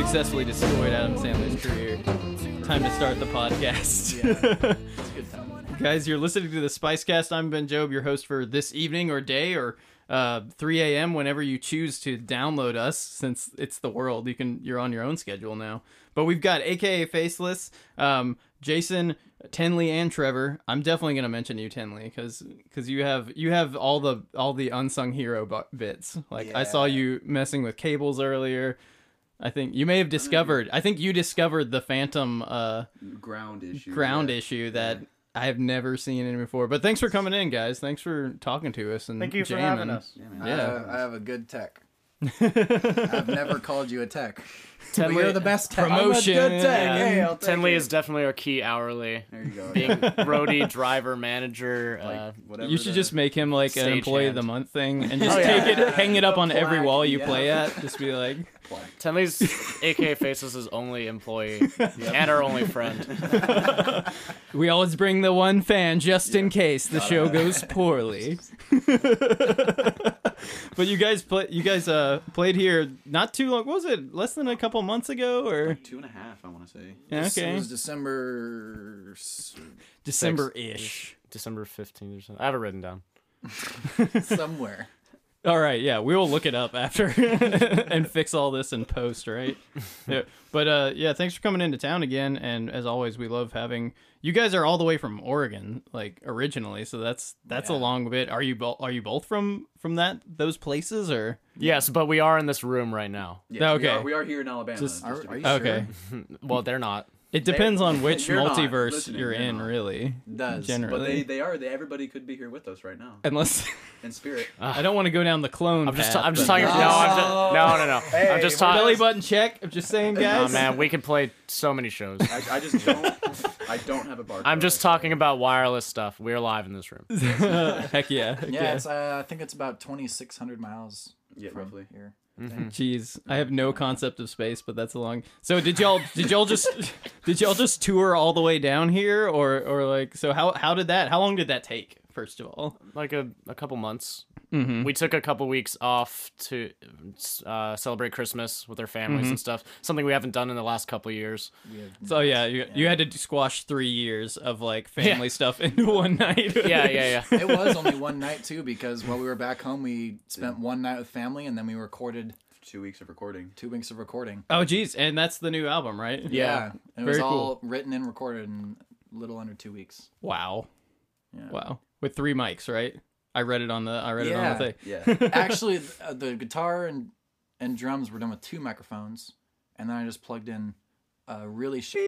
successfully destroyed Adam Sandler's career. Time to start the podcast. It's good time. Guys, you're listening to the Spicecast. I'm Ben Job, your host for this evening or day or uh, 3 a.m. whenever you choose to download us. Since it's the world, you can you're on your own schedule now. But we've got AKA Faceless, um, Jason, Tenley, and Trevor. I'm definitely gonna mention you, Tenley, because because you have you have all the all the unsung hero bits. Like I saw you messing with cables earlier. I think you may have discovered. I think you discovered the Phantom. Uh, ground issue. ground yeah. issue that I have never seen it before. But thanks for coming in, guys. Thanks for talking to us and Thank you for jamming. having us. Yeah, man. Yeah. I, have, I have a good tech. I've never called you a tech. But you're the best tech. Promotion. I'm a good tech. Yeah. Hey, I'll take Tenley it. is definitely our key hourly. There you go. Being roadie, driver, manager. like uh, whatever. You should just make him like an Stage employee of the month thing and just Oh, yeah. take it, hang it up The on every wall you yeah. play at. Just be like, plaque. Tenley's AK Faces is only employee and our only friend. we always bring the one fan just in case the show goes poorly. but you guys play, you guys uh played here not too long. What was it? Less than a couple months ago or Two and a half, I want to say. yeah, This okay, was December. December ish. December 15th or something. I have it written down. somewhere. All right, yeah, we will look it up after and fix all this in post, right? Yeah, but uh, yeah, thanks for coming into town again, and as always, we love having you guys. Are all the way from Oregon, like originally, so that's that's a long bit. Are you both are you both from from that those places or Yes, but we are in this room right now. Yes, Okay. We are, we are here in Alabama. Just- just Are, are be you clear. okay? Well, they're not. It depends on which You're multiverse you're you're in, not. really. It does. Generally. But they, they are. They, everybody could be here with us right now Unless in spirit. I don't want to go down the clone. I'm just, path, I'm just talking. No, I'm just, no, no, no. Hey, I'm just we're belly button check. I'm just saying, guys. Oh man, we could play so many shows. I, I just don't. I don't have a bar. I'm just talking about wireless stuff. We're live in this room. heck yeah, heck Yeah, yeah. it's, uh, I think it's about 2,600 miles Yeah, from roughly. here. Mm-hmm. Jeez, I have no concept of space, but that's a long. So did y'all did y'all just did y'all just tour all the way down here, or or like so how how did that how long did that take? First of all, Like a, a couple months. Mm-hmm. We took a couple weeks off to uh, celebrate Christmas with our families and stuff. Something we haven't done in the last couple years. So yeah, you, you had to squash three years of like family stuff into one night. Yeah, yeah, yeah. it was only one night too because while we were back home, we spent one night with family and then we recorded two weeks of recording. two weeks of recording. Oh geez, and that's the new album, right? Yeah. it was Very all written and recorded in a little under two weeks. Wow. Yeah. Wow. With three mics, right? I read it on the I read it on the thing. Yeah. Actually, th- uh, the guitar and and drums were done with two microphones, and then I just plugged in a really sh-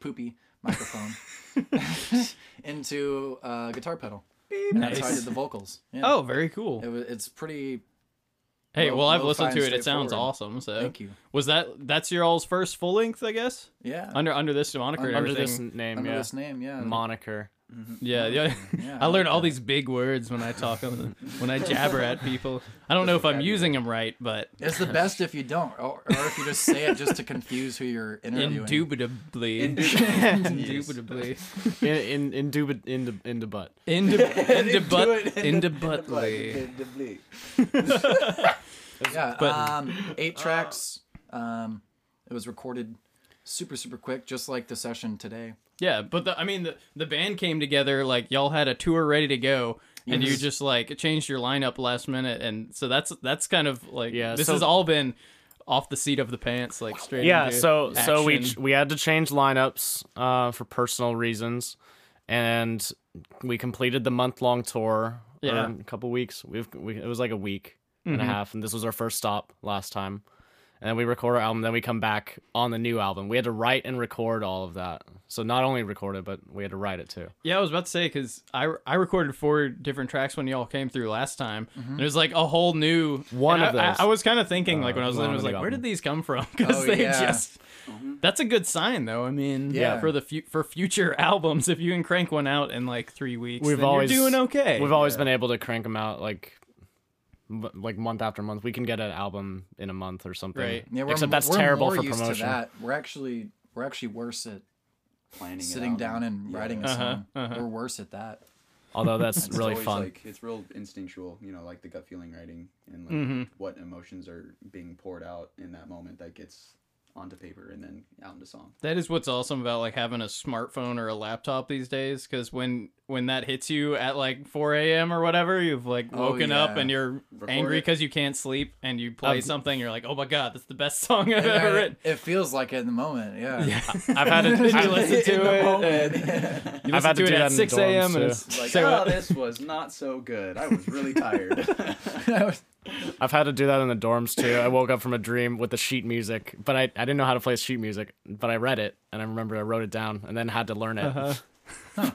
poopy microphone into a guitar pedal. And that's how I did the vocals. Yeah. Oh, very cool. It was, it's pretty. Hey, low- well, I've listened to it. It sounds awesome. So, Thank you. was that that's your all's first full length? I guess Yeah. under under this moniker and Under this name, Under yeah. this name, yeah. Moniker. Yeah, yeah. Yeah, I I learned all these big words when I talk on the, when I jabber at people. I don't know if I'm using them right, but It's the best if you don't, or, or if you just say it just to confuse who you're interviewing. indubitably, Indubitably. indubitably, In in in duba, in the in the butt. Indub- indubut- indubutly. Yeah, um, eight tracks. Um, it was recorded super super quick, just like the session today. Yeah, but the, I mean, the the band came together like y'all had a tour ready to go, and you just like changed your lineup last minute, and so that's that's kind of like Yeah, This so- has all been off the seat of the pants, like straight. Yeah, into so so we action. we had to change lineups uh, for personal reasons, and we completed the month long tour. Yeah. a couple weeks. We've we, it was like a week and Mm-hmm. a half, and this was our first stop last time. And then we record our album, then we come back on the new album. We had to write and record all of that. So not only record it, but we had to write it too. Yeah, I was about to say because I, I recorded four different tracks when y'all came through last time. And it was like a whole new One of I- I, those. I was kind of thinking like Uh, when I was one in, I was the like, where did these come from? Because Oh, they yeah. just that's a good sign though. I mean, Yeah. for the fu- for future albums, if you can crank one out in like three weeks, We've then always you're doing okay. We've always been able to crank them out like m- like month after month. We can get an album in a month or something. Right. Yeah, we're, Except that's we're terrible more for used promotion. To that. We're actually we're actually worse at Planning it sitting out down and yeah. writing a Uh-huh, song. uh-huh. We're worse at that. Although that's It's really fun. Like it's real instinctual, you know, like the gut feeling writing and like Mhm. what emotions are being poured out in that moment that gets onto paper and then out into song. That is what's awesome about like having a smartphone or a laptop these days. Because when when that hits you at like 4 a.m. or whatever, you've like Oh, woken up and you're Record angry because you can't sleep, and you play I've- something. You're like, oh my god, that's the best song I've ever it, written. it feels like it in the moment. Yeah. Yeah. I've had it. you I, listen to it. moment. and you I've had to to do it that at 6 dorms, a.m. and it's Like, say oh, this was not so good. I was really tired. I've had to do that in the dorms too. I woke up from a dream with the sheet music, but I, I didn't know how to play sheet music. But I read it, and I remember I wrote it down, and then had to learn it. Uh-huh.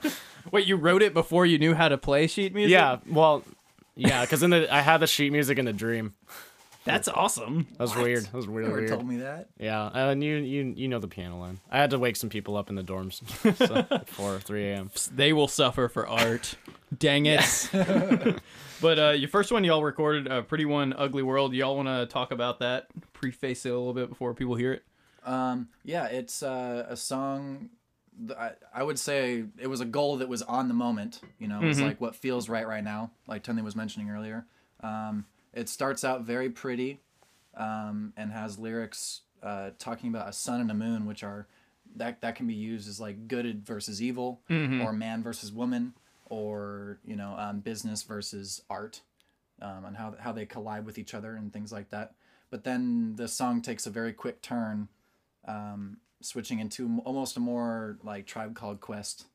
Wait, you wrote it before you knew how to play sheet music? Yeah, well, yeah, because in the I had the sheet music in the dream. that's awesome. That was weird. That was You really never weird. told me that. Yeah, uh, and you you you know the piano line. I had to wake some people up in the dorms so, at four or three a.m. They will suffer for art. Dang it. but uh, your first one y'all recorded, uh, Pretty One Ugly World. Y'all want to talk about that? Preface it a little bit before people hear it. Um, yeah, it's uh, a song. I, I would say it was a goal that was on the moment. You know, it's Mhm. like what feels right right now, like Tunde was mentioning earlier. Um, it starts out very pretty, um, and has lyrics uh, talking about a sun and a moon, which are that that can be used as like good versus evil, Mhm. or man versus woman, or you know, um, business versus art, um, and how how they collide with each other and things like that. But then the song takes a very quick turn um, switching into almost a more like Tribe Called Quest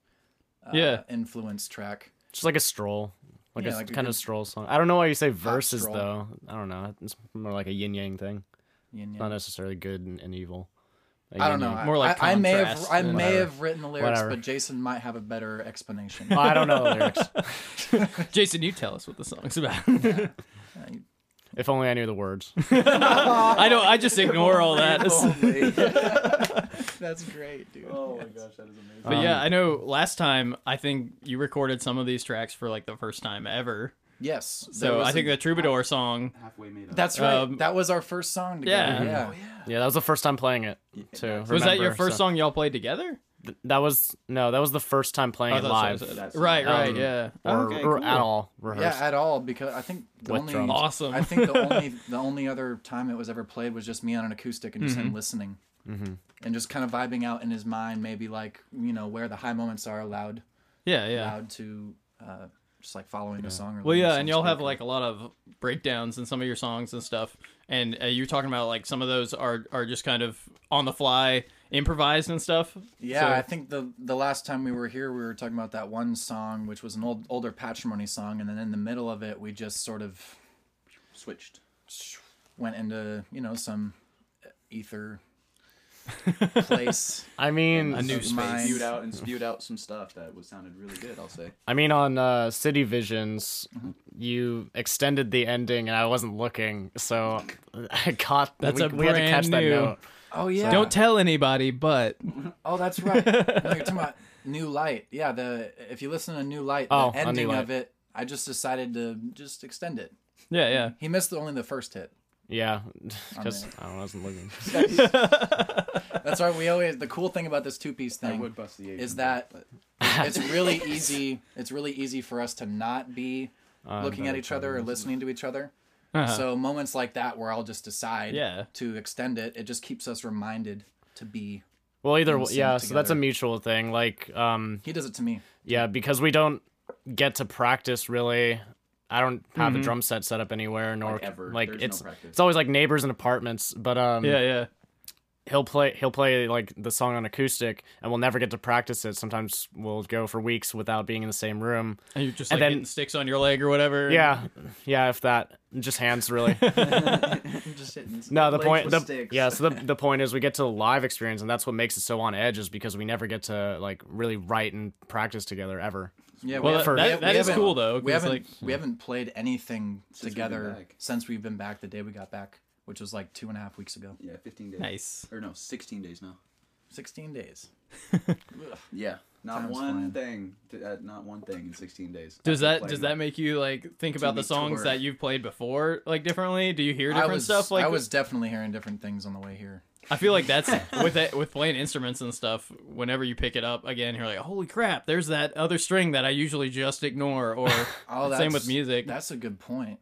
uh, Yeah. influence track. Just like a stroll, like Yeah, a like a kind of stroll song. I don't know why you say verses stroll. though. I don't know. It's more like a yin yang thing. Yin yang. Not necessarily good and, and evil. I don't know. More like I, I may have contrast I may Whatever. have written the lyrics, Whatever. but Jason might have a better explanation. Oh, I don't know the lyrics. Jason, you tell us what the song's about. If only I knew the words. I don't. I just ignore all that. That's great, dude. oh my gosh, that is amazing. But yeah, Um, I know last time I think you recorded some of these tracks for like the first time ever. Yes. So I think the Troubadour song. Halfway made up. that's right. um, that was our first song together. Yeah. Yeah. Yeah, that was the first time playing it too. Was that your first so- song y'all played together? Th- That was no, that was the first time playing Oh, it live what I. That's- Right, right, um, yeah. or, Okay, or cool. at all Yeah, at all because I think the With only drums. Awesome. I think the only the only other time it was ever played was just me on an acoustic and just him listening mm-hmm. And just kind of vibing out in his mind, maybe like you know where the high moments are allowed Yeah, yeah. allowed to uh, just like following the song. Or Well, yeah, and y'all have like a lot of breakdowns in some of your songs and stuff. And uh, you're talking about like some of those are are just kind of on the fly, improvised and stuff. Yeah, So- I think the the last time we were here, we were talking about that one song, which was an old older patrimony song, and then in the middle of it, we just sort of Switched. went into you know some ether place. I mean, A new of space. Spewed out and spewed out some stuff that was sounded really good. I'll say. I mean, on uh, City Visions, Mm-hmm. you extended the ending, and I wasn't looking, so I caught. That's we, a we had to catch brand that new- note. Oh yeah. Don't tell anybody, but Oh, that's right. no, you're talking about New Light. Yeah, the if you listen to New Light, the Oh, on ending Light. of it, I just decided to just extend it. yeah, yeah. He missed only the first hit. Yeah, because. I, don't I wasn't looking. That's why we always. The cool thing about this two piece thing would bust the Asian is that but it's really easy. It's really easy for us to not be Uh, looking at each other or listening to each other. Uh-huh. So moments like that where I'll just decide Yeah. to extend it, it just keeps us reminded to be. Well, either and sing yeah, so that's a mutual thing. Like, um, He does it to me. yeah, because we don't get to practice really. I don't have Mhm. a drum set set up anywhere, nor Like ever. like There's no it's practice. it's always like neighbors and apartments. But um, Yeah, yeah. he'll play he'll play like the song on acoustic, and we'll never get to practice it. Sometimes we'll go for weeks without being in the same room. And you're just And like then- hitting sticks on your leg or whatever. Yeah, yeah, if that, just hands really. just hitting No, the point, the, sticks. yeah. So the the point is, we get to the live experience, and that's what makes it so on edge, is because we never get to like really write and practice together ever. Yeah, Well, we that, have- that, that is cool though. We 'cause, haven't like, we haven't played anything Since we've together since we've been back. The day we got back, which was like two and a half weeks ago. Yeah, 15 days. nice. Or no, 16 days now. Sixteen days. Yeah, not Time's one flying. thing. To, uh, not one thing in 16 days. Does that does that make you like think about the songs tour. that you've played before like differently? Do you hear I different was stuff? Like I was definitely hearing different things on the way here. I feel like that's with it with playing instruments and stuff. Whenever you pick it up again, you're like, "Holy crap! There's that other string that I usually just ignore." Or Oh, that's, Same with music. That's a good point.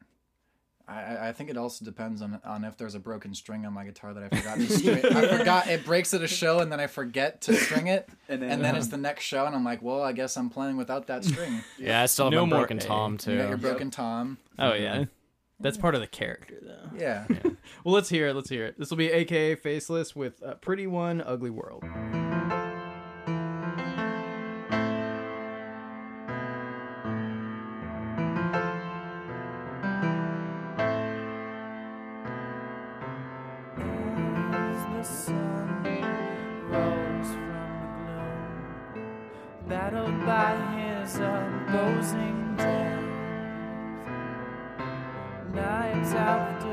I, I- I think it also depends on on if there's a broken string on my guitar that I forgot to string. I forgot it breaks at a show and then I forget to string it, And then- and then it's the next show and I'm like, well, I guess I'm playing without that string. Yeah, I still have No my broken A. tom You too. got your broken tom. Oh yeah, that's part of the character though. Yeah. Well, let's hear it. Let's hear it. This will be AKA Faceless with uh, Pretty One, Ugly World. After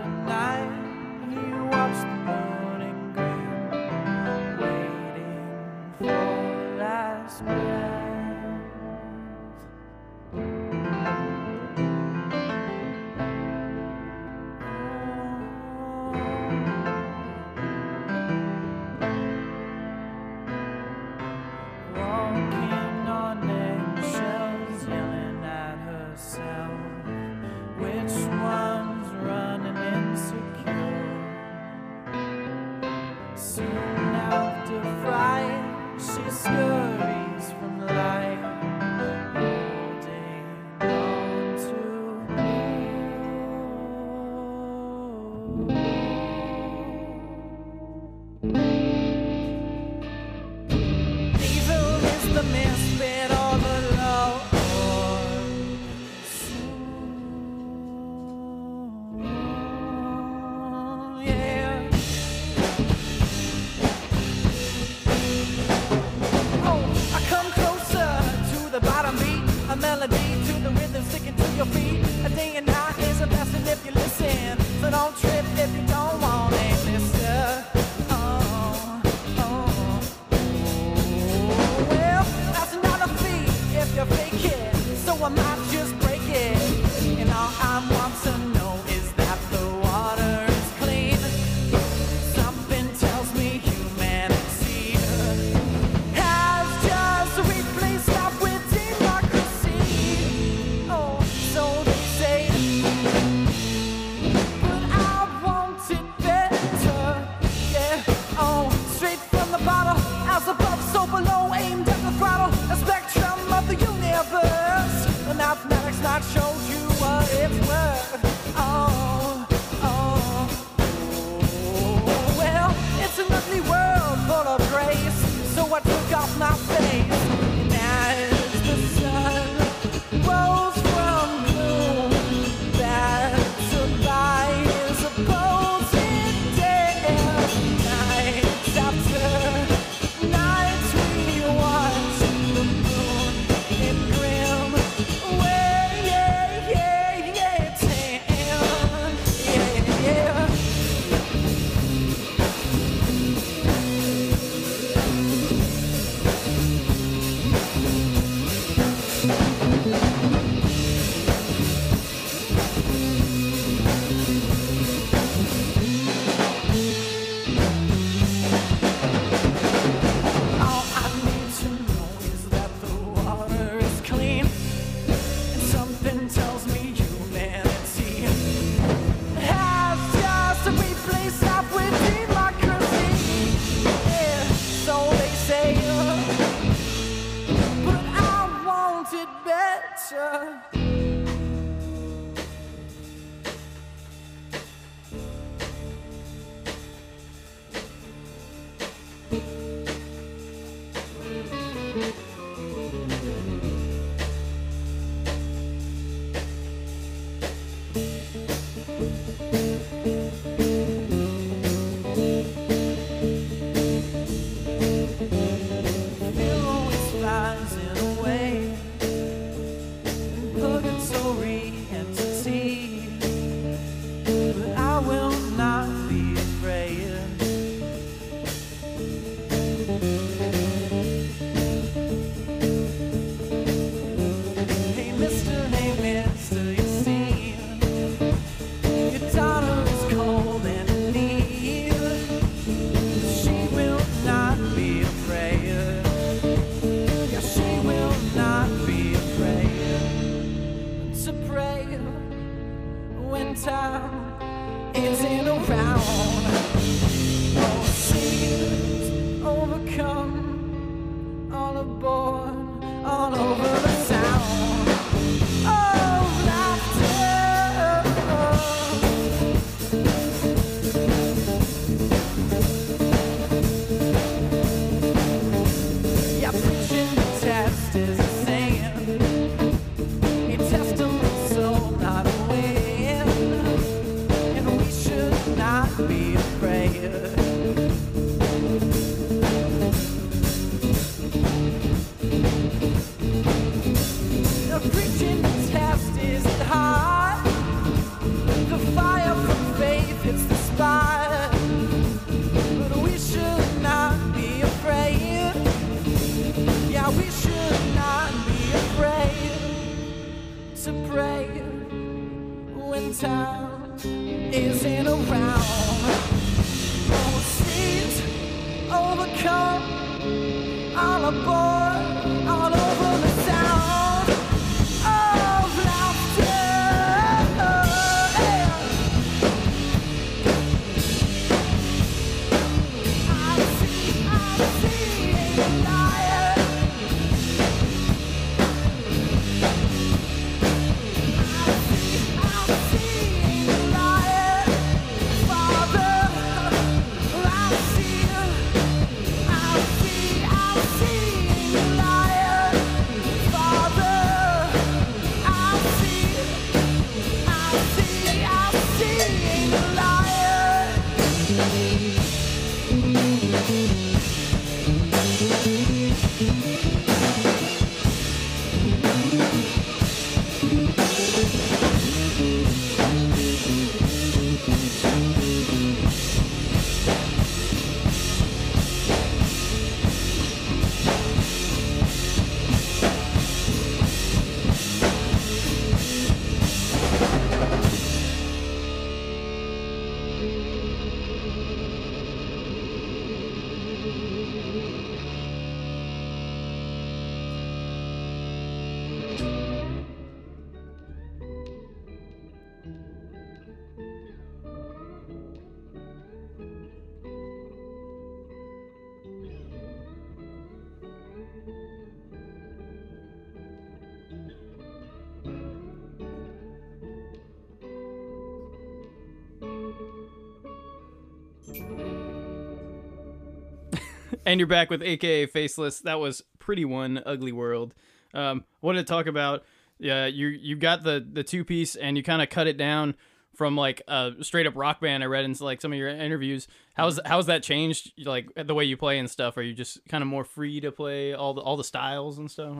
And you're back with AKA Faceless. That was Pretty One, Ugly World. Um, wanted to talk about yeah, you you got the the two piece and you kind of cut it down from like a straight up rock band. I read in like some of your interviews. How's how's that changed? Like the way you play and stuff. Are you just kind of more free to play all the all the styles and stuff?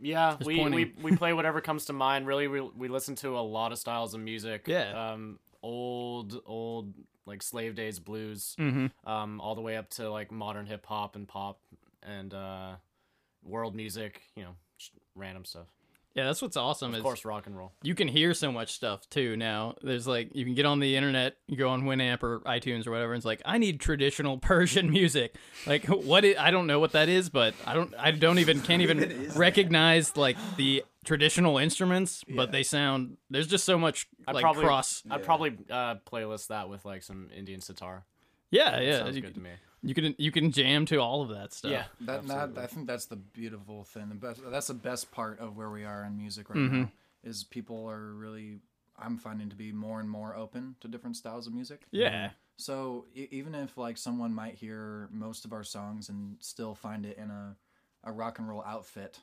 Yeah, Just we, we we play whatever comes to mind. Really, we we listen to a lot of styles of music. Yeah. Um, old old like slave days blues. Mm-hmm. Um, all the way up to like modern hip hop and pop and uh, world music. You know, just random stuff. Yeah, that's what's awesome. Of is course, rock and roll. you can hear so much stuff too now. There's like you can get on the internet, you go on Winamp or iTunes or whatever, and it's like I need traditional Persian music. Like what? i I don't know what that is, but I don't. I don't even can't even recognize like the traditional instruments, but they sound. There's just so much I'd like probably cross. I'd probably uh, playlist that with like some Indian sitar. Yeah, yeah. Sounds You, good to me. you can you can jam to all of that stuff. Yeah, That, that absolutely. I think that's the beautiful thing. The best that's the best part of where we are in music right Mm-hmm. now is people are really I'm finding to be more and more open to different styles of music. Yeah. So e- even if like someone might hear most of our songs and still find it in a, a rock and roll outfit,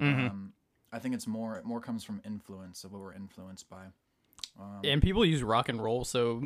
Mm-hmm. um, I think it's more it more comes from influence of what we're influenced by. Um, And people use rock and roll so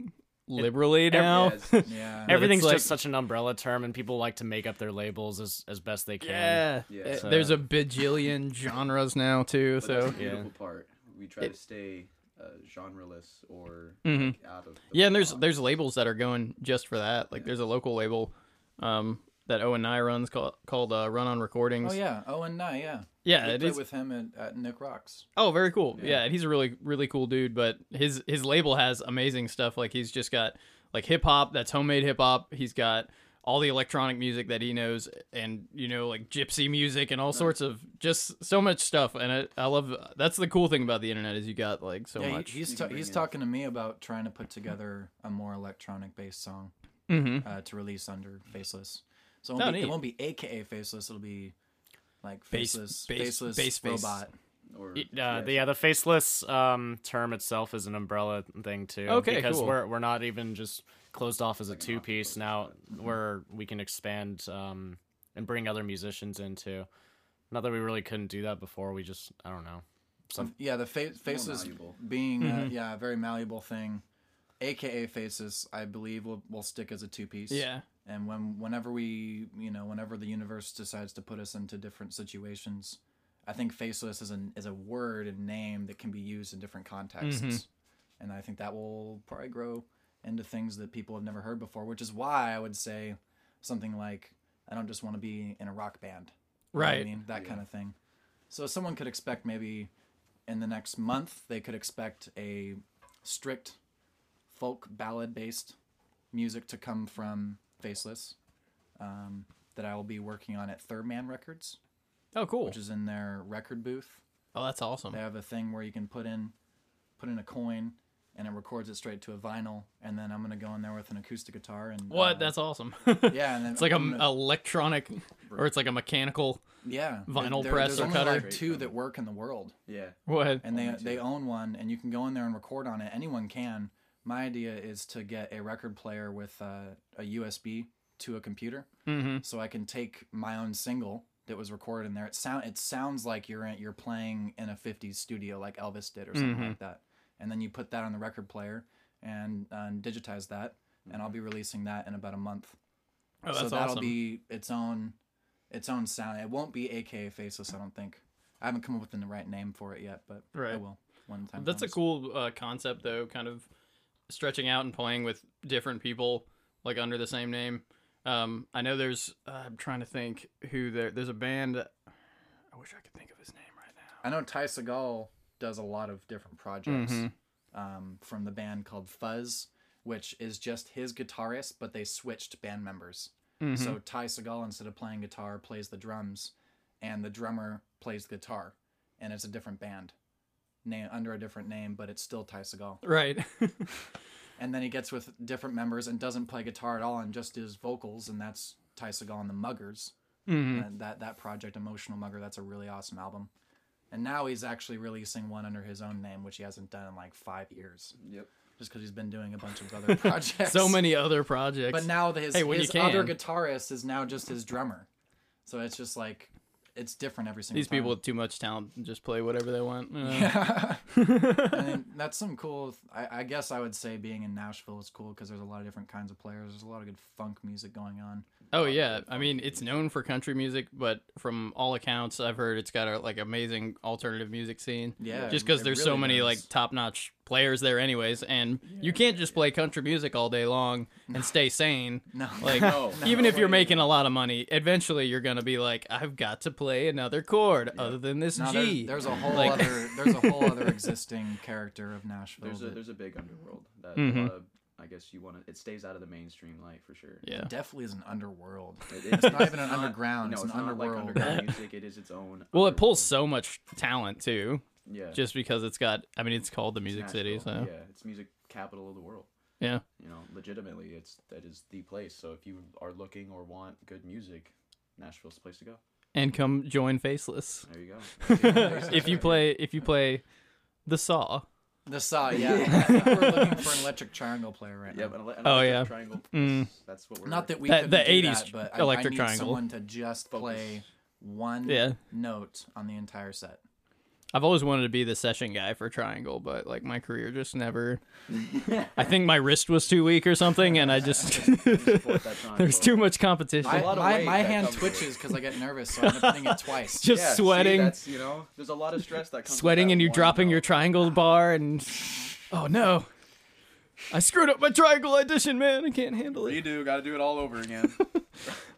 liberally now. Yeah, yeah, Everything's like- just such an umbrella term, and people like to make up their labels as, as best they can. Yeah. Yeah. So- There's a bajillion genres now too. But So that's the beautiful Yeah. part. We try to stay uh, genreless or mm-hmm. like, out of. The Yeah, and there's box. there's labels that are going just for that. Like there's a local label um, that Owen Nye runs called called uh, Run on Recordings. Oh yeah, Owen Nye, yeah, yeah, we it played is. with him at, at Nick Rocks. Oh, very cool. Yeah. and he's a really really cool dude. But his his label has amazing stuff. Like he's just got like hip hop that's homemade hip hop. He's got all the electronic music that he knows, and you know like gypsy music and all sorts of just so much stuff. And I, I love that's the cool thing about the internet is you got like so yeah, much. he's ta- he's in- talking to me about trying to put together a more electronic based song hmm uh, to release under Faceless. So it Oh, won't, be, it won't be AKA Faceless. It'll be like Base- Faceless, base- Faceless base face. robot. Or, Uh, the, yeah, the faceless um, term itself is an umbrella thing too. Okay, because cool. we're we're not even just closed off as a two piece now. Where we can expand um, and bring other musicians into. Not that we really couldn't do that before. We just I don't know. Some Yeah, the fa- Faceless being Mm-hmm. uh, yeah a very malleable thing. AKA Faceless, I believe, will will stick as a two piece. Yeah. And when whenever we you know whenever the universe decides to put us into different situations, I think faceless is an is a word and name that can be used in different contexts, Mm-hmm. and I think that will probably grow into things that people have never heard before. Which is why I would say something like I don't just want to be in a rock band, You know Right. I mean that kind of thing. So someone could expect maybe in the next month they could expect a strict folk ballad based music to come from Faceless um, that I will be working on at Third Man Records, Oh, cool. which is in their record booth. oh, that's awesome. They have a thing where you can put in put in a coin and it records it straight to a vinyl, and then I'm gonna go in there with an acoustic guitar and What? uh, That's awesome. yeah, and then it's like I'm a gonna- electronic, or it's like a mechanical. yeah vinyl there- press there's or only cutter. like two that work in the world. Yeah. What? and they two. they own one and you can go in there and record on it anyone can my idea is to get a record player with uh, a usb to a computer Mm-hmm. so i can take my own single that was recorded in there it sound it sounds like you're in, you're playing in a 50s studio like elvis did or something Mhm. like that and then you put that on the record player and, uh, digitize that and i'll be releasing that in about a month Oh, that's so that'll awesome. be its own its own sound it won't be aka faceless i don't think i haven't come up with the right name for it yet but i will one time That's a cool uh, concept, though. Kind of stretching out and playing with different people, like under the same name. Um, I know there's. Uh, I'm trying to think who there. There's a band. I wish I could think of his name right now. I know Ty Segall does a lot of different projects Mhm. um, from the band called Fuzz, which is just his guitarist, but they switched band members. Mhm. So Ty Segall, instead of playing guitar, plays the drums, and the drummer plays the guitar, and it's a different band, name under a different name, but it's still Ty Segall. right. And then he gets with different members and doesn't play guitar at all, and just does vocals, and that's Ty Segall and the Muggers. Mhm. And that that project, Emotional Mugger, that's a really awesome album. And now he's actually releasing one under his own name, which he hasn't done in like five years, Yep. just because he's been doing a bunch of other projects. So many other projects. But now his, Hey, his other guitarist is now just his drummer. So it's just like it's different every single These people with too much talent just play whatever they want. you know? Yeah. Mean, that's some cool. I, I guess I would say being in Nashville is cool because there's a lot of different kinds of players. There's a lot of good funk music going on. Oh yeah, I mean it's known for country music, but from all accounts I've heard it's got a like amazing alternative music scene. Yeah, just because there's so many does. like top notch players there, anyways, and you can't just play country music all day long and stay sane. No, Like No. even if you're making a lot of money, eventually you're gonna be like, I've got to play another chord other than this No, G. there's, there's a whole Like- other there's a whole other existing character of Nashville. There's a there's a big underworld that Mhm. uh, I guess you want to. It stays out of the mainstream light for sure. yeah. definitely is an underworld. It- It's not even an not- underground, No, it's it's, an not underworld. like underground music. It is its own. Well, it pulls so much talent too, Yeah. just because it's got. I mean, it's called the It's Music City, so yeah, it's music capital of the world. yeah. You know, legitimately, it's that is the place. So if you are looking or want good music, Nashville's the place to go. And come join Faceless. There you go. if you play, if you play, the Saw. The Saw, yeah. We're looking for an electric triangle player right now. Yep. an ele- Oh, yeah. Triangle. Mm. That's, that's what we're. Not that we That- couldn't the 80s that, but I- electric I, need triangle. someone to just Focus. play one Yeah. note on the entire set. I've always wanted to be the session guy for Triangle, but like my career just never. I think my wrist was too weak or something, and I just support that triangle. there's too much competition. My, a lot of my, my hand twitches because I get nervous, so I'm up hitting it twice. just Yeah, see, sweating, that's you know, there's a lot of stress that comes. sweating, that and you one dropping your triangle bar, and oh no, I screwed up my triangle audition, man. I can't handle it. Redo. Got to do it all over again.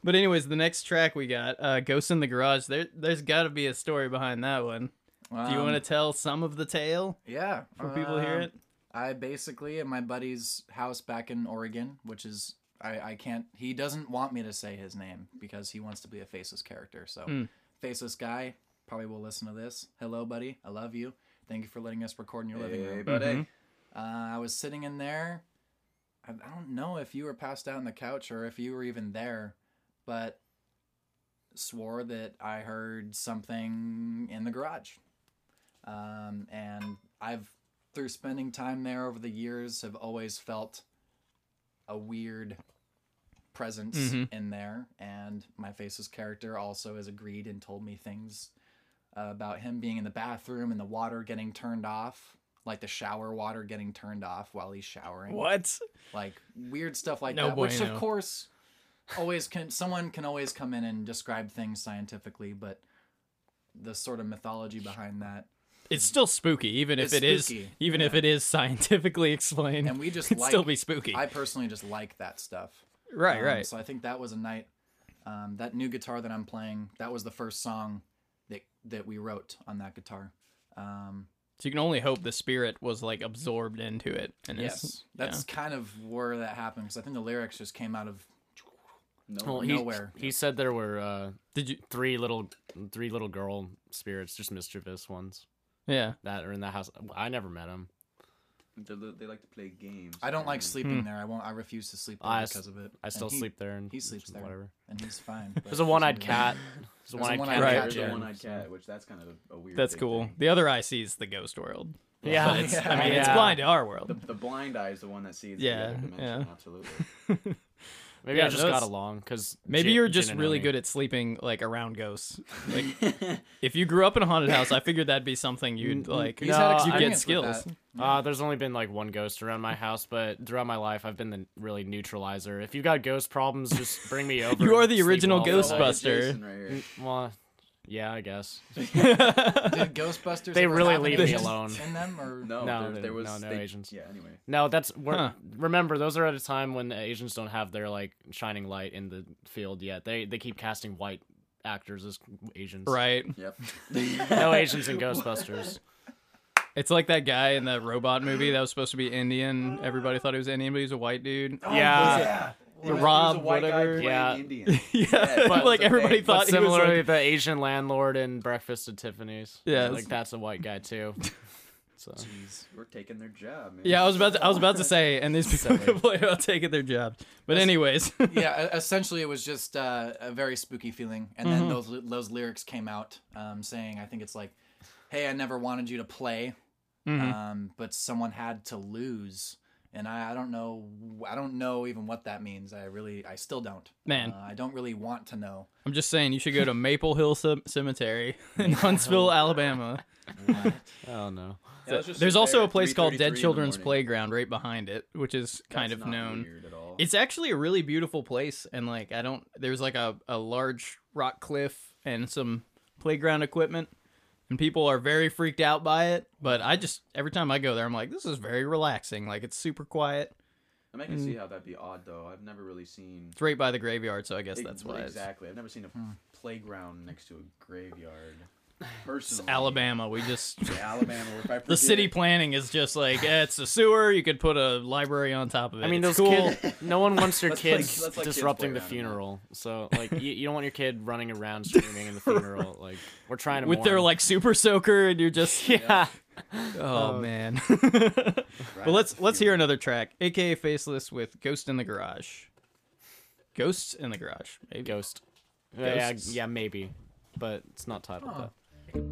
But anyways, the next track we got, uh, "Ghosts in the Garage." There, there's got to be a story behind that one. Do you Um, want to tell some of the tale Yeah, for people to hear um, it? I basically at my buddy's house back in Oregon, which is I, I can't. He doesn't want me to say his name because he wants to be a faceless character. So Hmm. faceless guy probably will listen to this. Hello, buddy. I love you. Thank you for letting us record in your living hey, room. buddy. Mhm. Uh, I was sitting in there. I, I don't know if you were passed out on the couch or if you were even there, but swore that I heard something in the garage. Um, and I've, through spending time there over the years, have always felt a weird presence Mhm. in there. And my faceless character also has agreed and told me things uh, about him being in the bathroom and the water getting turned off, like the shower water getting turned off while he's showering. What? Like weird stuff like No that. Which bueno. of course always can someone can always come in and describe things scientifically, but the sort of mythology behind that. It's still spooky, even if It's it is, spooky, even if it is scientifically explained. And we just it'd like still be spooky. I personally just like that stuff. right, Um, right. So I think that was a night. Um, that new guitar that I'm playing, that was the first song that that we wrote on that guitar. Um, So you can only hope the spirit was like absorbed into it. And Yes, is- that's kind of where that happened because I think the lyrics just came out of No. Well, he, Nowhere. He said there were uh, Did you? three little three little girl spirits, just mischievous ones Yeah. that are in that house. I never met them. They, they like to play games. I don't like apparently. sleeping hmm. there. I won't. I refuse to sleep there I s- because of it. I And still he- sleep there, and He sleeps there, Whatever. and he's fine. There's but a one-eyed for cat. There's a There's a one-eyed one-eyed cat. Right. there, There's a one-eyed cat, which that's kind of a weird. That's big cool. thing. The other eye sees the ghost world. Yeah, But it's, I mean, it's Yeah. blind to our The, world. the blind eye is the one that sees Yeah, the other dimension. yeah. Absolutely. Maybe Yeah, I just those- got along because Maybe you're just really good at sleeping like around ghosts. Like if you grew up in a haunted house, I figured that'd be something you'd like. He's No, had you get skills. that. Uh, there's only been like one ghost around my house, but throughout my life, I've been the really neutralizer. If you've got ghost problems, just bring me over. You are the original well for the night. Ghostbuster. Right. Well, yeah, I guess. Did Ghostbusters? They ever really have leave me Asians alone. in them, or No, No, there, there was no, no they- Asians. Yeah. Anyway. No, that's we're, Huh. remember those are at a time when Asians don't have their like shining light in the field yet. They they keep casting white actors as Asians. right. Yep. No Asians in Ghostbusters. It's like that guy in that robot movie that was supposed to be Indian. Everybody thought he was Indian, but he was a white dude. Oh, yeah. He was- Rob, a white guy whatever. playing Yeah. Indian. yeah, but- like everybody they- thought But he was similarly, like, the Asian landlord in Breakfast at Tiffany's. Yeah, like that's a white guy too. So Jeez, we're taking their job, man. yeah. I was about to, I was about to say, and these people Silly. complain about taking their jobs. But anyways, yeah, essentially it was just uh, a very spooky feeling, and Mm-hmm. then those those lyrics came out um, saying, I think it's like, "Hey, I never wanted you to play, Mhm. um, but someone had to lose." And I, I don't know, I don't know even what that means. I really, I still don't. Man. uh, I don't really want to know. I'm just saying you should go to Maple Hill C- Cemetery in Huntsville, Alabama. oh no. Yeah, let's just There's also there a place called Dead Children's. Playground right behind it, which is kind That's of known. Weird at all. It's actually a really beautiful place, and like I don't. There's like a a large rock cliff and some playground equipment, and people are very freaked out by it. But I just every time I go there, I'm like, this is very relaxing. Like it's super quiet. I mean, I can see how that'd be odd though. I've never really seen. It's right by the graveyard, so I guess Ex- that's why it's, exactly. I've never seen a Hmm. playground next to a graveyard. It's Personally, Alabama. We just Yeah, Alabama. If I the city planning is just like eh, it's a sewer. You could put a library on top of it. I mean, It's those cool. kids. No one wants your kids let's let kids disrupting the around in funeral. So, like, you, you don't want your kid running around screaming in the funeral. Like, we're trying to with their like super soaker, and you're just yeah. Oh Uh, man. Right well, let's let's hear another track, aka Faceless with Ghost in the Garage. Ghosts in the Garage, maybe. Ghost. Yeah, Ghosts. yeah, maybe, but it's not titled Huh. that. Hey,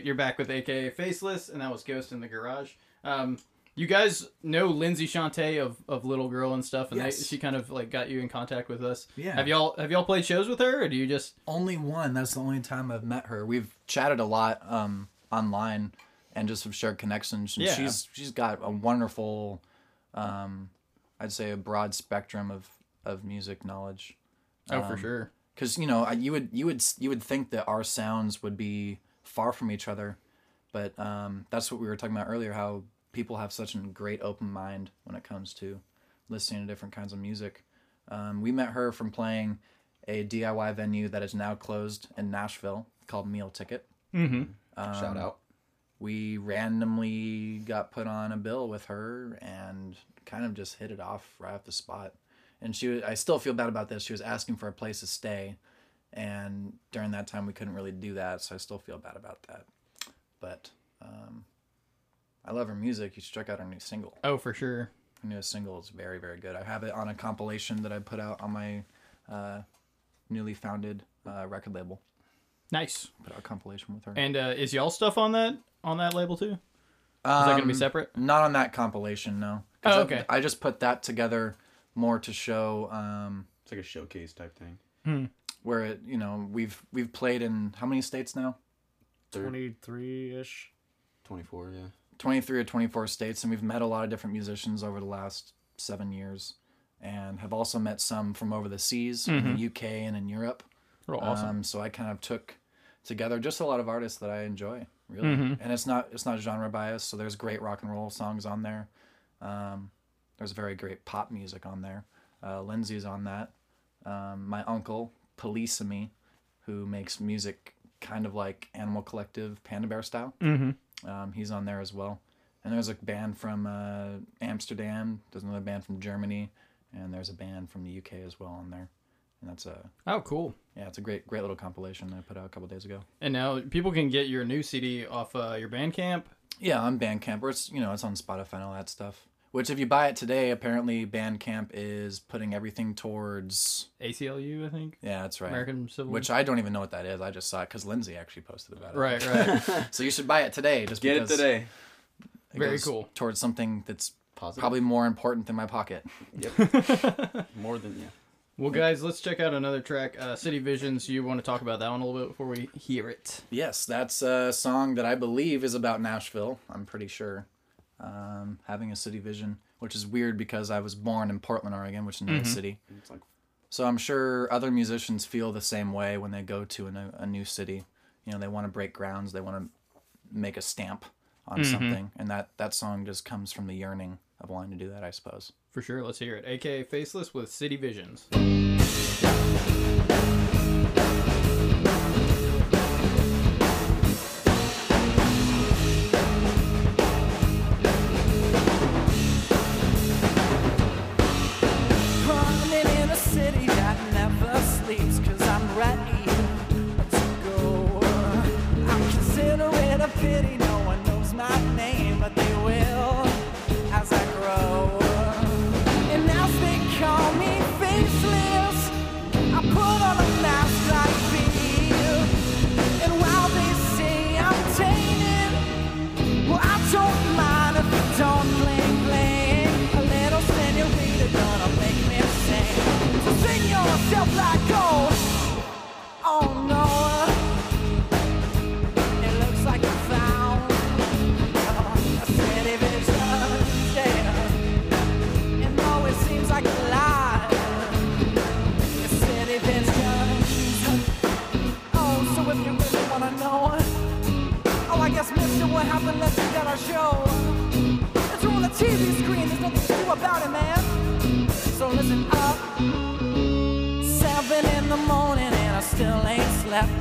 right, you're back with AKA Faceless, and that was Ghost in the Garage. Um, you guys know Lindsay Shante of, of Little Girl and stuff, and Yes. they, she kind of like got you in contact with us. Yeah. Have y'all have y'all played shows with her, or do you just? Only one. That's the only time I've met her. We've chatted a lot um, online and just have shared connections. And Yeah. she's she's got a wonderful, um, I'd say, a broad spectrum of of music knowledge. Oh, for Um, sure. because you know you would you would you would think that our sounds would be far from each other but um, that's what we were talking about earlier how people have such a great open mind when it comes to listening to different kinds of music um, we met her from playing a diy venue that is now closed in nashville called meal ticket Mm-hmm. Shout out. we randomly got put on a bill with her and kind of just hit it off right off the spot. And she, was, I still feel bad about this. She was asking for a place to stay, and during that time we couldn't really do that, so I still feel bad about that. But um, I love her music. You should check out her new single. Oh, for sure. Her newest single is very, very good. I have it on a compilation that I put out on my uh, newly founded uh, record label. Nice. Put out a compilation with her. And uh, is y'all stuff on that on that label too? Is that gonna be Um, separate? Not on that compilation, no. Oh, I- okay. I, just put that together more to show um, It's like a showcase type thing. Where it, you know, we've we've played in how many states now? 23 ish. 24, yeah. 23 or 24 states, and we've met a lot of different musicians over the last seven years, and have also met some from over the seas in the UK and in Europe. Real awesome. Um, so I kind of took together just a lot of artists that I enjoy, really. Mm-hmm. And it's not it's not genre biased. So there's great rock and roll songs on there. Um, there's very great pop music on there. Uh, Lindsay's on that. Um, my uncle Policemi, who makes music kind of like Animal Collective, Panda Bear style. mm-hmm. Um, he's on there as well. And there's a band from uh, Amsterdam. There's another band from Germany, and there's a band from the UK as well on there. And that's a Oh, cool. yeah, it's a great great little compilation I put out a couple days ago. And now people can get your new CD off uh, your Bandcamp. Yeah, on Bandcamp, or it's you know it's on Spotify and all that stuff. Which if you buy it today, apparently Bandcamp is putting everything towards ACLU, I think. yeah, that's right. American Civil. Which I don't even know what that is. I just saw it because Lindsay actually posted about it. right, right. So you should buy it today. Just Get it today. it Very goes cool. Towards something that's Positive. probably more important than my pocket. Yep. more than, yeah. well, guys, let's check out another track. Uh, City Visions. You want to talk about that one a little bit before we hear it? Yes, that's a song that I believe is about Nashville. I'm pretty sure. Um, having a city vision, which is weird because I was born in Portland, Oregon, which is not a city. It's like, So I'm sure other musicians feel the same way when they go to a new, a new city. You know, they want to break grounds, they want to make a stamp on something, and that that song just comes from the yearning of wanting to do that, I suppose. For sure. Let's hear it. AKA Faceless with City Visions.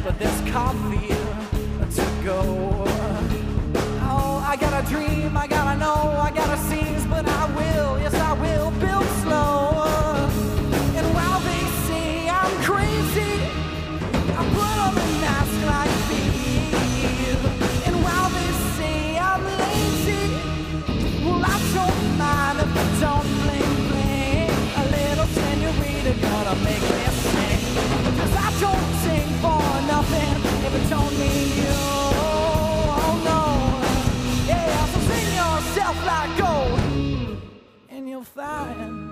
But there's you'll find.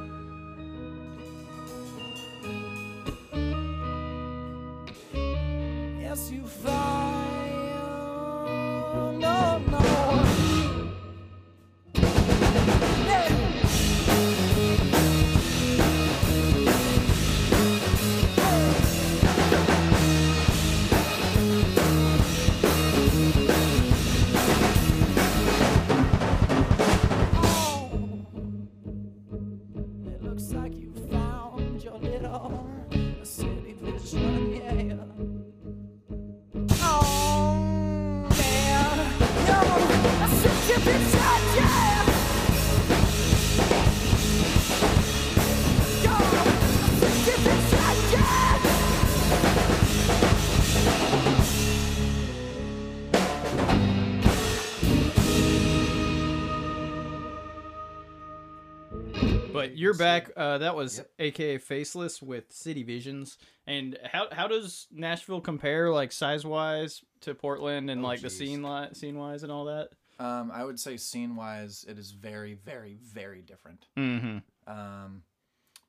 You're back. Uh, that was AKA Faceless with City Visions. And how how does Nashville compare, like size wise, to Portland and Oh, like the scene li- scene wise and all that? Um, I would say scene wise, it is very, very, very different. Mm-hmm. Um,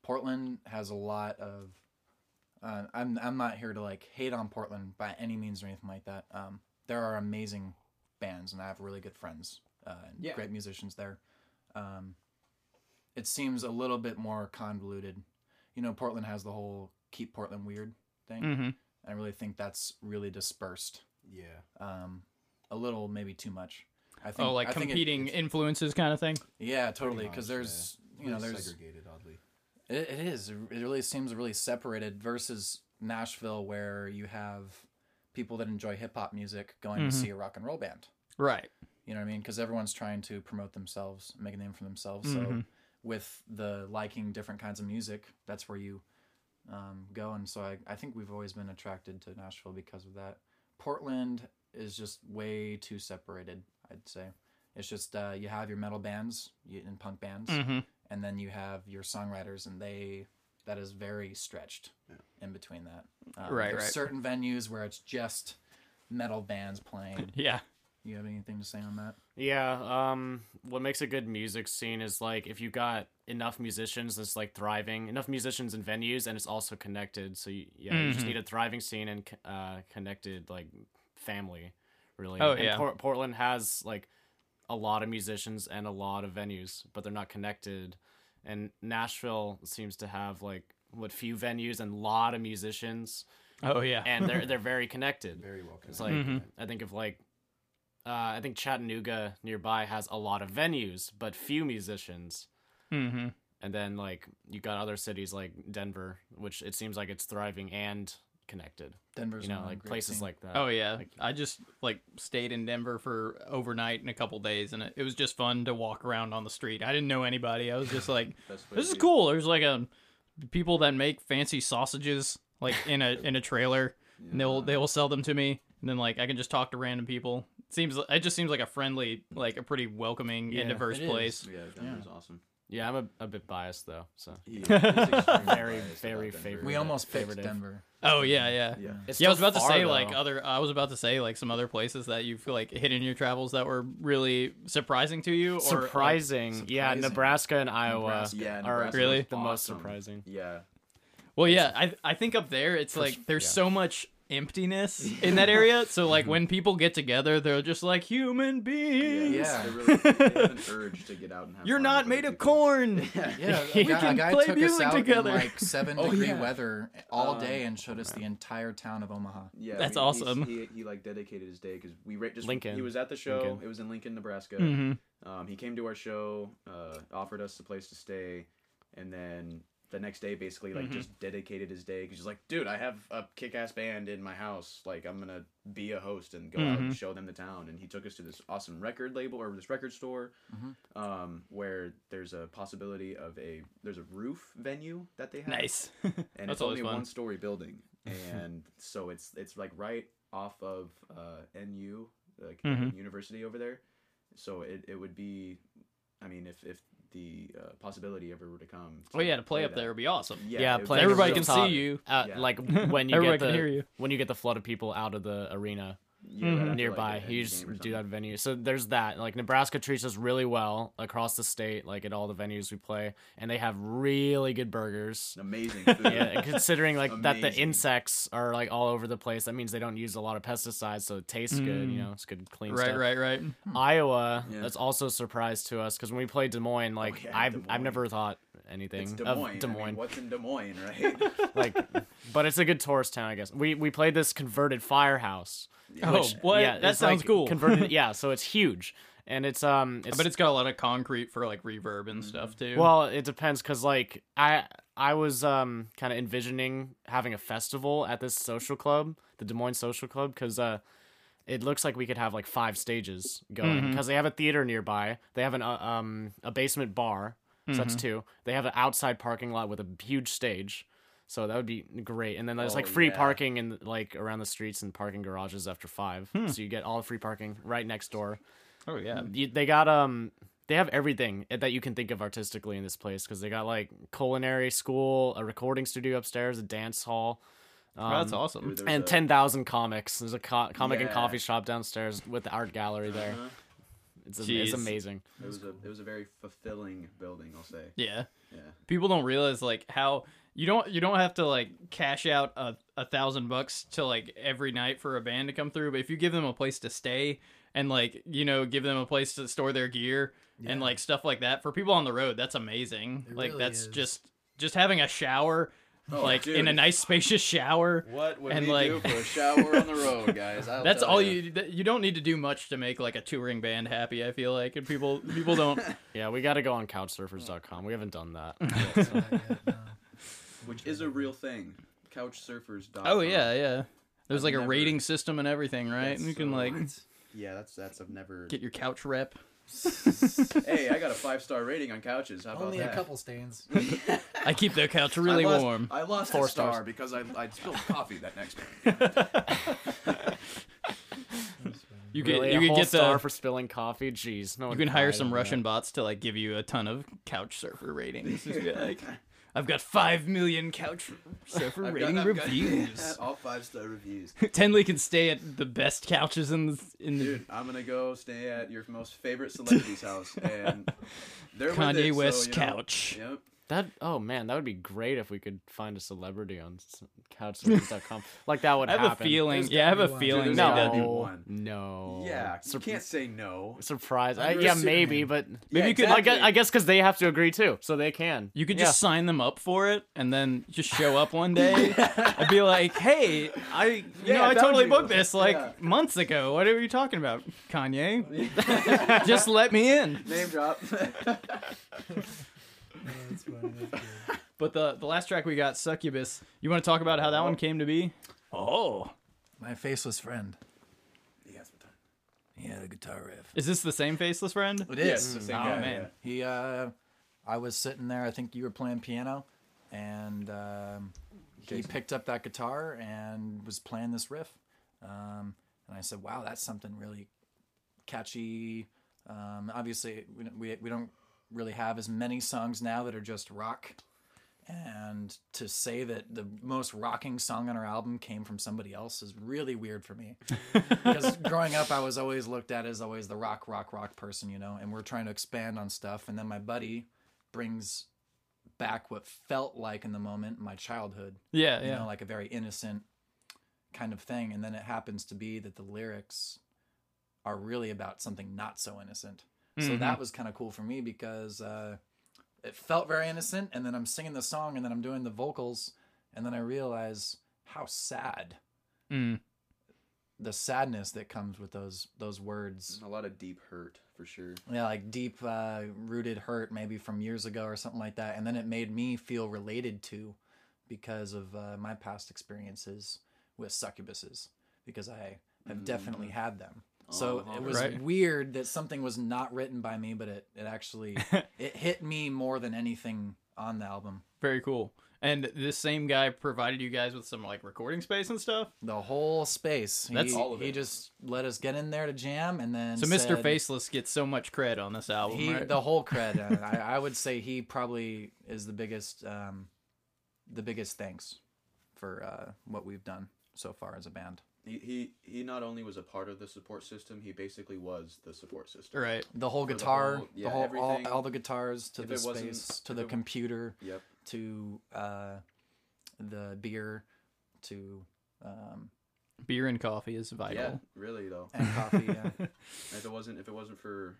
Portland has a lot of. Uh, I'm I'm not here to like hate on Portland by any means or anything like that. Um, there are amazing bands, and I have really good friends uh, and Yeah. great musicians there. Um, it seems a little bit more convoluted. You know, Portland has the whole "keep Portland weird" thing. Mm-hmm. I really think that's really dispersed. Yeah. Um, a little, maybe too much. I think. Oh, like I think it- competing influences kind of thing. yeah, totally. Because there's, yeah. you know, Really there's segregated oddly. it, it is. It really seems really separated versus Nashville, where you have people that enjoy hip hop music going Mhm. to see a rock and roll band. Right. You know what I mean? Because everyone's trying to promote themselves, make a name for themselves. So Mhm. With the liking different kinds of music, that's where you um, go. And so I, I think we've always been attracted to Nashville because of that. Portland is just way too separated. I'd say it's just uh, you have your metal bands and punk bands Mm-hmm. and then you have your songwriters and they that is very stretched in between that um, Right, there's right. certain venues where it's just metal bands playing Yeah. You have anything to say on that Yeah, um, what makes a good music scene is like if you got enough musicians that's like thriving, enough musicians and venues, and it's also connected. So you, yeah, you just Mhm. need a thriving scene and uh, connected like family, really. Oh, And yeah. Por- Portland has like a lot of musicians and a lot of venues, but they're not connected. And Nashville seems to have like what few venues and a lot of musicians, Oh yeah. and they're they're very connected. Very well It's connected. like I think of like uh, I think Chattanooga nearby has a lot of venues but few musicians. mm-hmm. And then like you got other cities like Denver, which it seems like it's thriving and connected. denver's You know, like places scene. like that. Oh yeah, Like- I just like stayed in Denver for overnight in a couple days, and it, it was just fun to walk around on the street. I didn't know anybody. I was just like, this is be. cool. There's like a people that make fancy sausages like in a in a trailer, and they'll they will sell them to me, and then like I can just talk to random people. It seems it just seems like a friendly, like a pretty welcoming Yeah, and diverse place. Yeah, Denver's awesome. Yeah, I'm a, a bit biased though. So He Very, very favorite. we almost picked Favorite denver Oh yeah, yeah. Yeah. It's yeah, I was still about to far, say like other. I was about to say like some other places that you feel like hit in your travels that were really surprising to you. Or, like- surprising. Yeah, surprising. Nebraska and Iowa Nebraska. Yeah, are Really? was the most surprising. Yeah. Well, yeah, I I think up there it's like there's yeah. so much emptiness in that area. So like when people get together, they're just like human beings. Yeah. They really they have an urge to get out and have You're fun not made of people. corn. Yeah, We a guy, can guy play took us music out together. in like seven Oh, degree yeah. weather all Um, day and showed us the entire town of Omaha. Yeah, That's we- awesome. He, he like dedicated his day because we ra- just Lincoln. He was at the show. Lincoln. It was in Lincoln, Nebraska. hmm Um, he came to our show, uh, offered us a place to stay, and then the next day, basically, like Mhm. just dedicated his day. Because he's like, "Dude, I have a kick-ass band in my house. Like, I'm gonna be a host and go out and Mhm. show them the town." And he took us to this awesome record label or this record store, Mhm. um, where there's a possibility of a there's a roof venue that they have Nice. and That's it's only one story building and so it's it's like right off of uh nu like Mhm. university over there so it, it would be i mean if if the uh, possibility ever were to come Oh yeah, to play up that- there would be awesome. Yeah, it would playing be Everybody can the see top, you. Uh, Yeah. Like when you Everybody get can the hear you. when you get the flood of people out of the arena yeah, right after, like, nearby. a- a you just do that venue. So there's that. Like Nebraska treats us really well across the state, like at all the venues we play, and they have really good burgers. amazing food Yeah, considering like that the insects are like all over the place, that means they don't use a lot of pesticides, so it tastes good. You Mm. know, it's good, clean Right, stuff. right, right. right. Iowa, Yeah. that's also a surprise to us because when we played Des Moines, like yeah, I've Des I've never thought anything it's Des of Moines. Des I mean, Moines. what's in Des Moines, right? like, but it's a good tourist town, I guess. We we played this converted firehouse. Oh, which- what? Yeah, that sounds like, cool. Converted, yeah. So it's huge, and it's um, it's but it's got a lot of concrete for like reverb and stuff too. Well, it depends because like I I was um kind of envisioning having a festival at this social club, the Des Moines Social Club, because uh it looks like we could have like five stages going because they have a theater nearby. They have an uh, um a basement bar, so that's Mm-hmm. two. They have an outside parking lot with a huge stage. So that would be great, and then there's like Oh, free yeah. parking and like around the streets and parking garages after five. Hmm. So you get all the free parking right next door oh yeah. you, they got um they have everything that you can think of artistically in this place because they got like culinary school a recording studio upstairs a dance hall um, Oh, that's awesome. Dude, and a- 10,000 comics there's a co- comic and coffee shop downstairs with the art gallery there Uh-huh. it's, a, it's amazing it was a it was a very fulfilling building i'll say Yeah. yeah People don't realize like how you don't you don't have to like cash out a, a thousand bucks to like every night for a band to come through, but if you give them a place to stay and like you know give them a place to store their gear and like stuff like that for people on the road, that's amazing. It like really that's is. just just having a shower Oh, like in a nice spacious shower. What would And, we like- do for a shower on the road, guys? I'll That's all ya. you you don't need to do much to make like a touring band happy, I feel like. And people people don't yeah we got to go on couchsurfers.com we haven't done that Which is a real thing. Couchsurfers.com. Oh yeah, yeah. There's I've like a never- rating system and everything, right? That's And you can so- like Yeah, that's that's I've never. get your couch rep. hey, I got a five star rating on couches. How about Only that? a couple stains. I keep their couch really I lost, warm. I lost Four a star stars. because I I spilled coffee that next morning. You can really, you a can whole get star the for spilling coffee jeez no you can hire some Russian that. bots to like give you a ton of couch surfer ratings. Just be like, I've got five million couch surfer I've got- rating I've got- reviews. all five star reviews. Tenley can stay at the best couches in the in the Dude, I'm gonna go stay at your most favorite celebrity's house, and they're with Kanye it, so, West you know, couch. Yep. That oh man, that would be great if we could find a celebrity on s- couchsurfers.com. like that would I have a happen. feeing. There's Yeah, I have a one. feeling Dude, they there's did. gotta be No, one. no. Yeah, you Sur- can't say no. surprise. I, yeah, pseudonym. maybe, but Maybe you could I guess I guess because they have to agree too, so they can. You could Yeah. just sign them up for it and then just show up one day and be like, "Hey, I you Yeah, know I I totally you." booked this like Yeah. months ago. What are you talking about, Kanye? just let me in." Name drop. That's funny. That's good. But the the last track we got, Succubus. You want to talk about how that one came to be? Oh, My faceless friend. Yes, what time? He had a guitar riff. is this the same faceless friend? It Yes, the same Oh, guy, man. yeah. He, uh, I was sitting there. I think you were playing piano, and um, he Jason. picked up that guitar and was playing this riff. Um, and I said, "Wow, that's something really catchy." Um, obviously, we, we we don't really have as many songs now that are just rock. And to say that the most rocking song on our album came from somebody else is really weird for me because growing up i was always looked at as always the rock rock rock person you know and we're trying to expand on stuff and then my buddy brings back what felt like in the moment my childhood Yeah, you yeah. know like a very innocent kind of thing, and then it happens to be that the lyrics are really about something not so innocent. So Mhm. that was kind of cool for me because uh, it felt very innocent, and then I'm singing the song, and then I'm doing the vocals, and then I realize how sad Mm. the sadness that comes with those those words. A lot of deep hurt for sure. Yeah, like deep uh, rooted hurt, maybe from years ago or something like that, and then it made me feel related to because of uh, my past experiences with succubuses because I have definitely had them. So Uh-huh. it was Right. weird that something was not written by me, but it, it actually it hit me more than anything on the album. Very cool. And this same guy provided you guys with some like recording space and stuff. The whole space. That's he, all of it. he just let us get in there to jam, and then So Mr. Faceless gets so much cred on this album, he right? the whole cred. uh, I, I would say he probably is the biggest, um, the biggest thanks for uh, what we've done so far as a band. He, he he not only was a part of the support system, he basically was the support system. right. The whole For the guitar, whole- the yeah, whole all, everything. all the guitars to If the space to the it- computer Yep. to uh, the beer to um, Beer and coffee is vital. Yeah, really though. and coffee. Yeah. if it wasn't if it wasn't for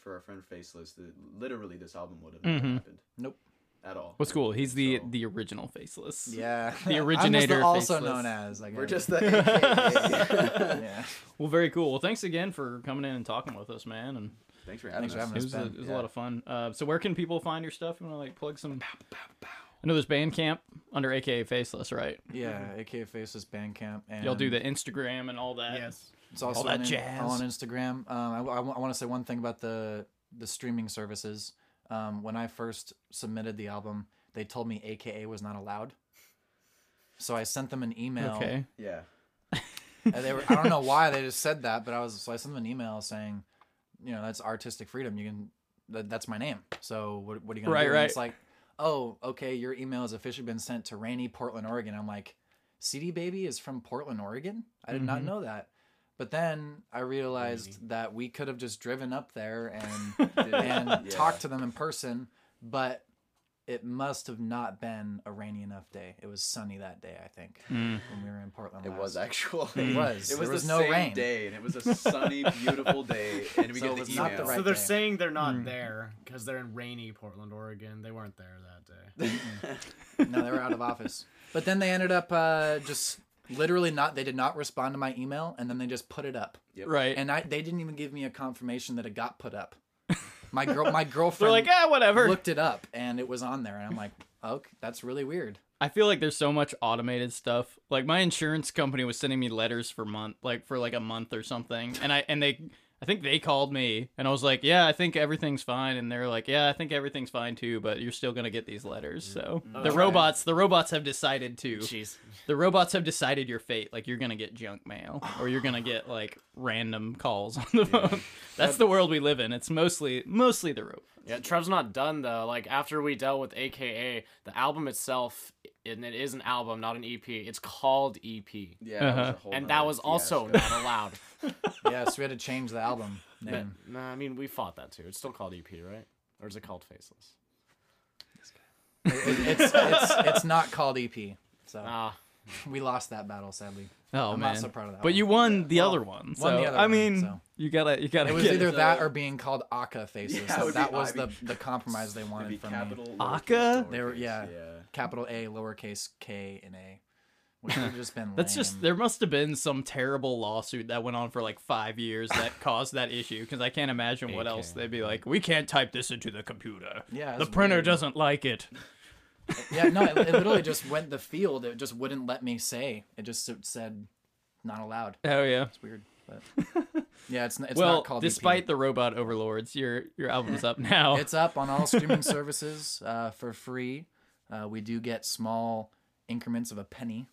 for our friend Faceless, the, literally this album would have never Mhm. happened Nope. At all. What's cool? He's the So- the original Faceless. Yeah. The I'm just originator also Faceless. known as. Like, We're just the yeah. Well, very cool. Well, thanks again for coming in and talking with us, man. And Thanks for having Thanks for us. having it us. was, a, it was a lot of fun. Uh, so where can people find your stuff? You want to like plug some? I know there's Bandcamp under AKA Faceless, right? Yeah, aka Faceless Bandcamp, and Y'all do the Instagram and all that. Yes. It's also that on, jazz. all on Instagram. Um, I, want to say one thing about the the streaming services. Um, when I first submitted the album, they told me AKA was not allowed. So I sent them an email. Okay. Yeah. and they were, I don't know why they just said that, but I was so I sent them an email saying, you know, that's artistic freedom. You can, that, that's my name. So what, what are you gonna Right, do? And right. It's like, oh, okay, your email has officially been sent to Rainy, Portland, Oregon. I'm like, CD Baby is from Portland, Oregon. I did Mm-hmm. not know that. But then I realized that we could have just driven up there and and Yeah. talked to them in person, but it must have not been a rainy enough day. It was sunny that day, I think, Mm. when we were in Portland. It last. was actually. It was. It was, There was the no same rain. day, and it was a sunny, beautiful day, and we So get the email. not the right so they're day. saying they're not Hmm. there because they're in rainy Portland, Oregon. They weren't there that day. no, they were out of office. But then they ended up uh, just literally not. They did not respond to my email, and then they just put it up. Right. And I, they didn't even give me a confirmation that it got put up. My girl, my They're girlfriend, like, ah, whatever. looked it up, and it was on there, and I'm like, okay, that's really weird. I feel like there's so much automated stuff. Like my insurance company was sending me letters for month, like for like a month or something, and I and they, I think they called me, and I was like, yeah, I think everything's fine, and they're like, yeah, I think everything's fine too, but you're still gonna get these letters. So mm-hmm. the Okay. robots, the robots have decided to. Jeez. The robots have decided your fate. Like you're gonna get junk mail, or you're gonna get like random calls on the phone. That's the world we live in. It's mostly mostly the robots. Yeah, Trev's not done though. Like after we dealt with AKA, the album itself, and it is an album, not an EP. It's called EP, Yeah, Uh-huh. a whole and that was also fiasco. not allowed. Yeah, so we had to change the album But, name. nah, I mean, we fought that too. It's still called EP, right? Or is it called Faceless? It- it- it's, it's it's not called EP. So Ah, we lost that battle, sadly. Oh I'm man, not so proud of that but one. you won the Well, other one. So won the other I one, mean, so. you gotta you gotta It was get either it. that or being called Aka Faces. Yeah, So would that be- was I the mean- the compromise they wanted be from me. capital, Aka? lowercase, They were- yeah. yeah. Capital A, lowercase K, and A. Which would have just been That's lame. just there must have been some terrible lawsuit that went on for like five years that caused that issue because I can't imagine what AK. else they'd be like. We can't type this into the computer. Yeah, the printer weird. doesn't like it. Yeah, no, it, it literally just went the field. It just wouldn't let me say. It just said not allowed. Oh yeah. It's weird, but yeah, it's, it's well, not called. EP. despite the robot overlords, your your album's up now. it's up on all streaming services uh, for free. Uh, we do get small increments of a penny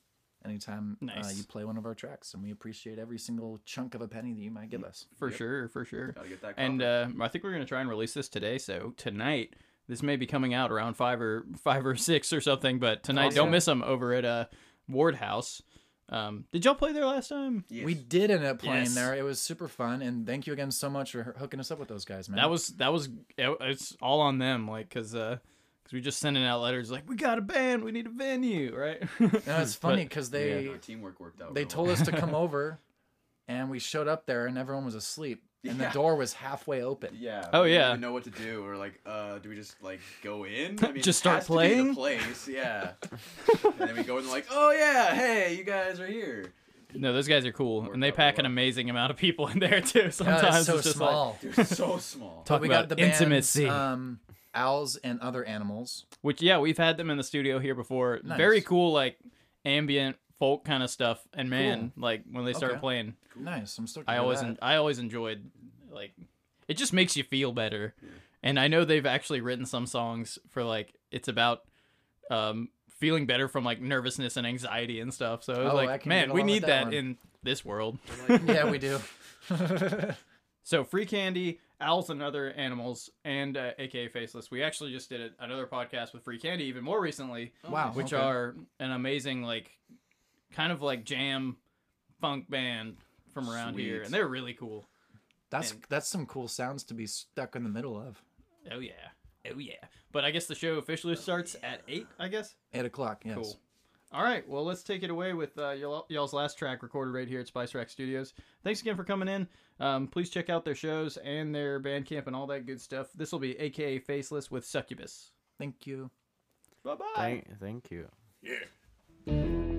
anytime uh, you play one of our tracks, and we appreciate every single chunk of a penny that you might give us. for sure, for sure. Gotta get that. And uh, I think we're gonna try and release this today. So tonight, this may be coming out around five or five or six or something. But tonight, Awesome. don't miss them over at uh, Ward House. Um, did y'all play there last time? Yes. We did end up playing Yes. there. It was super fun, and thank you again so much for hooking us up with those guys, man. That was that was it, it's all on them, like because because because we just sending out letters like we got a band, we need a venue, right? No, it's funny because they Our teamwork worked out. they real told well. us to come over, and we showed up there, and everyone was asleep, and the door was halfway open. Yeah. Oh, we yeah. Didn't know what to do. We're like, uh, do we just like go in? I mean, Just start has to be playing? place, yeah. and then we go in like, oh yeah, hey, you guys are here. no, those guys are cool, Worked and they pack well. an amazing amount of people in there too. God, Sometimes it's so it's just like small. Dude, so small. Talk we about got the bands, intimacy. um, owls and other animals. Which yeah, we've had them in the studio here before. Nice. Very cool, like ambient folk kind of stuff. And man, like when they start Okay. playing, Nice. I'm stoked. I always that. en- I always enjoyed like it just makes you feel better. And I know they've actually written some songs for like it's about um feeling better from like nervousness and anxiety and stuff. So it was Oh, like, man, we need that that in this world. yeah, we do. So free candy, owls and other animals, and uh, AKA Faceless. We actually just did a, another podcast with Free Candy even more recently, Wow. which okay. are an amazing like kind of like jam funk band from around here, and they're really cool. that's and- that's some cool sounds to be stuck in the middle of. Oh yeah, oh yeah. But I guess the show officially starts at eight. I guess. Eight o'clock. Yes. Cool. All right, well, let's take it away with uh, y'all- y'all's last track recorded right here at Spice Rack Studios. Thanks again for coming in. Um, please check out their shows and their Bandcamp and all that good stuff. This will be AKA Faceless with Succubus. Thank you. Bye bye. Thank, thank you. a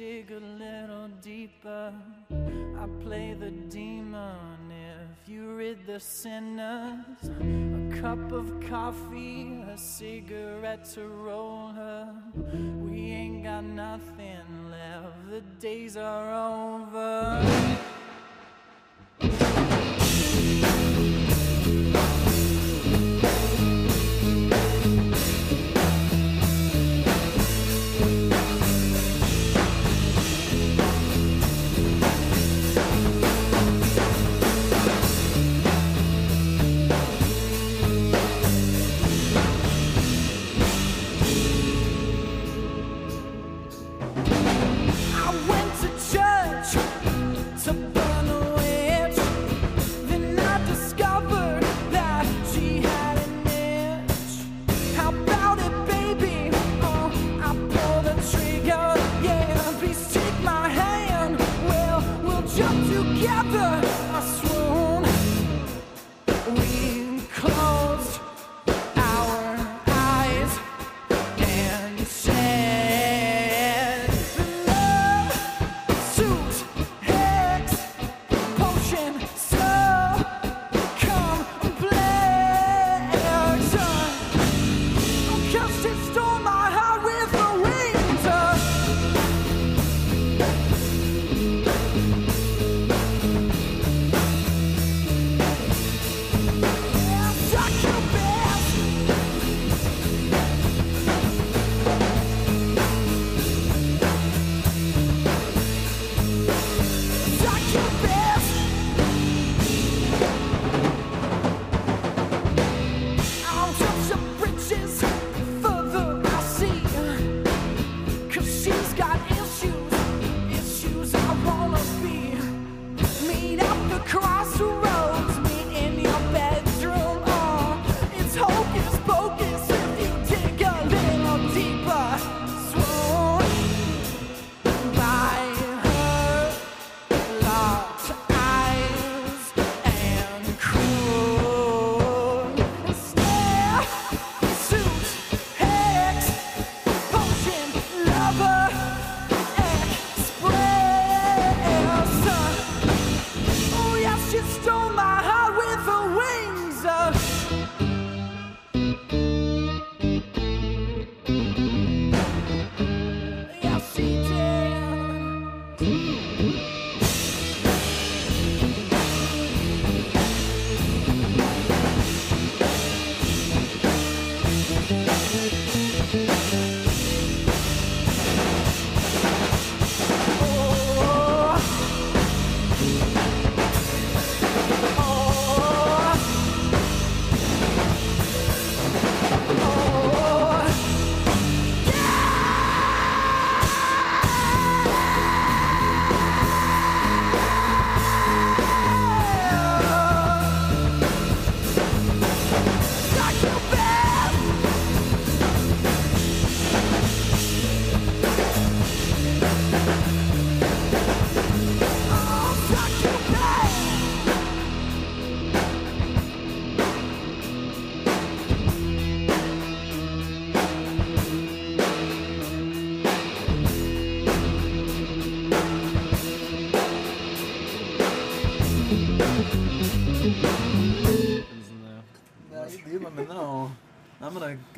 dig a little deeper. I play the demon if you rid the sinners. A cup of coffee, a cigarette to roll her. We ain't got nothing left, the days are over. supposed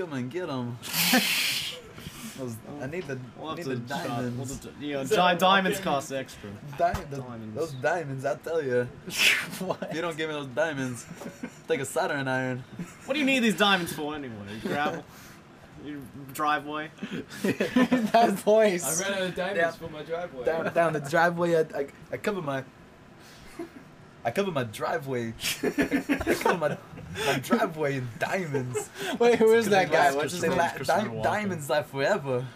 come and get them. Those, I need the, We'll need the to shop- diamonds. we'll just- you know, di- diamonds cost extra. Di- the- Diamonds. Those diamonds, I tell you. what? If you don't give me those diamonds, take a soldering iron. What do you need these diamonds for anyway? Gravel? Your driveway? that voice. I ran out of diamonds Down- for my driveway. Down, down the driveway, I, I, I cover my. I cover my driveway. I cover my, my driveway in diamonds. Wait, who is that guy? What's his name? di- diamonds last forever.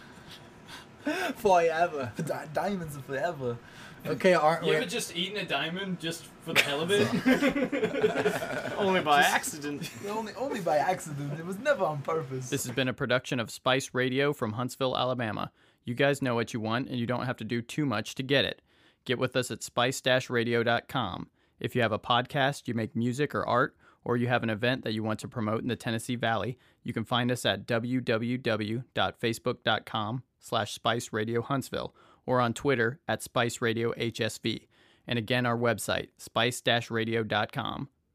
Forever. Di- diamonds are forever. Okay, aren't You we? ever just eaten a diamond just for the hell of it? Only by accident. Only, only by accident. It was never on purpose. This has been a production of Spice Radio from Huntsville, Alabama. You guys know what you want, and you don't have to do too much to get it. Get with us at spice-radio.com. If you have a podcast, you make music or art, or you have an event that you want to promote in the Tennessee Valley, you can find us at www.facebook.com slash Spice Radio Huntsville or on Twitter at Spice Radio HSV. And again, our website, spice-radio.com.